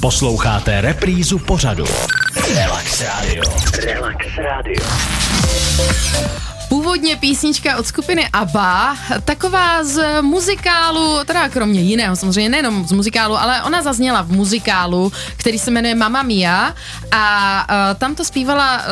Posloucháte reprízu pořadu. Relax Radio. Relax Radio. Původně písnička od skupiny ABBA, taková z muzikálu, teda kromě jiného, samozřejmě nejenom z muzikálu, ale ona zazněla v muzikálu, který se jmenuje Mamma Mia a uh, tam to zpívala uh,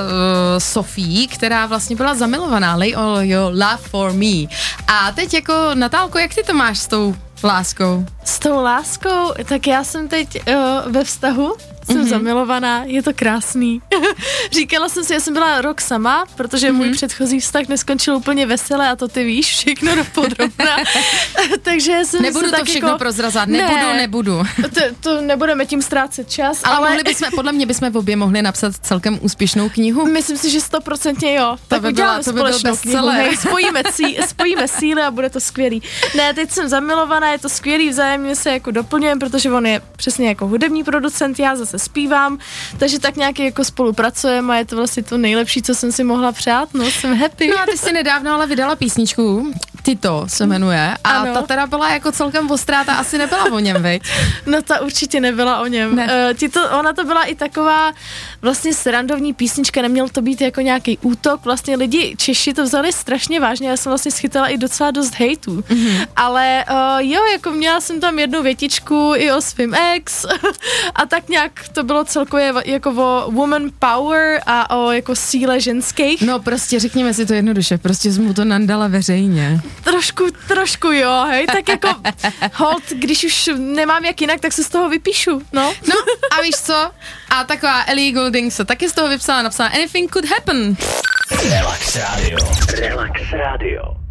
Sophie, která vlastně byla zamilovaná, Lay all your love for me. A teď jako Natálko, jak ty to máš s tou láskou? S tou láskou, tak já jsem teď uh, ve vztahu, jsem mm-hmm. zamilovaná, je to krásný. Říkala jsem si, já jsem byla rok sama, protože mm-hmm. můj Mhm. předchozí vztah neskončil úplně veselé a to ty víš všechno dopodrobna. Takže jsem Nebudu to tak všechno jako, prozrazovat, nebudu, Ne. nebudu. To, to nebudeme tím ztrácet čas, Ale, ale, mohli bychom, podle mě bychom obě mohli napsat celkem úspěšnou knihu. myslím si, že stoprocentně jo. tak by byla- to by byl společnou knihu, hej, spojíme, cí, spojíme síly a bude to skvělý. Ne, teď jsem zamilovaná, je to skvělý, vzájemně se jako doplňujeme, protože on je přesně jako hudební producent, já zase zpívám, takže tak nějak jako spolupracujeme a je to vlastně to nejlepší, co jsem si mohla přát, no jsem happy. No a ty jsi nedávno ale vydala písničku, Tito se jmenuje, a Ano. ta teda byla jako celkem ostrá, ta asi nebyla o něm, veď? No ta určitě nebyla o něm. Ne. Uh, ti to, ona to byla i taková vlastně srandovní písnička, neměl to být jako nějaký útok, vlastně lidi Češi to vzali strašně vážně, já jsem vlastně schytala i docela dost hejtů, mm-hmm. ale uh, jo, jako měla jsem tam jednu větičku i o svým ex a tak nějak to bylo celkově jako o woman power a o jako síle ženských. No prostě řekněme si to jednoduše, prostě jsi mu to nandala veřejně. Trošku, trošku jo, hej, tak jako hold, když už nemám jak jinak, tak se z toho vypíšu, no. No a víš co? A taková Ellie Goulding se taky z toho vypsala, napsala Anything could happen. Relax Radio. Relax Radio.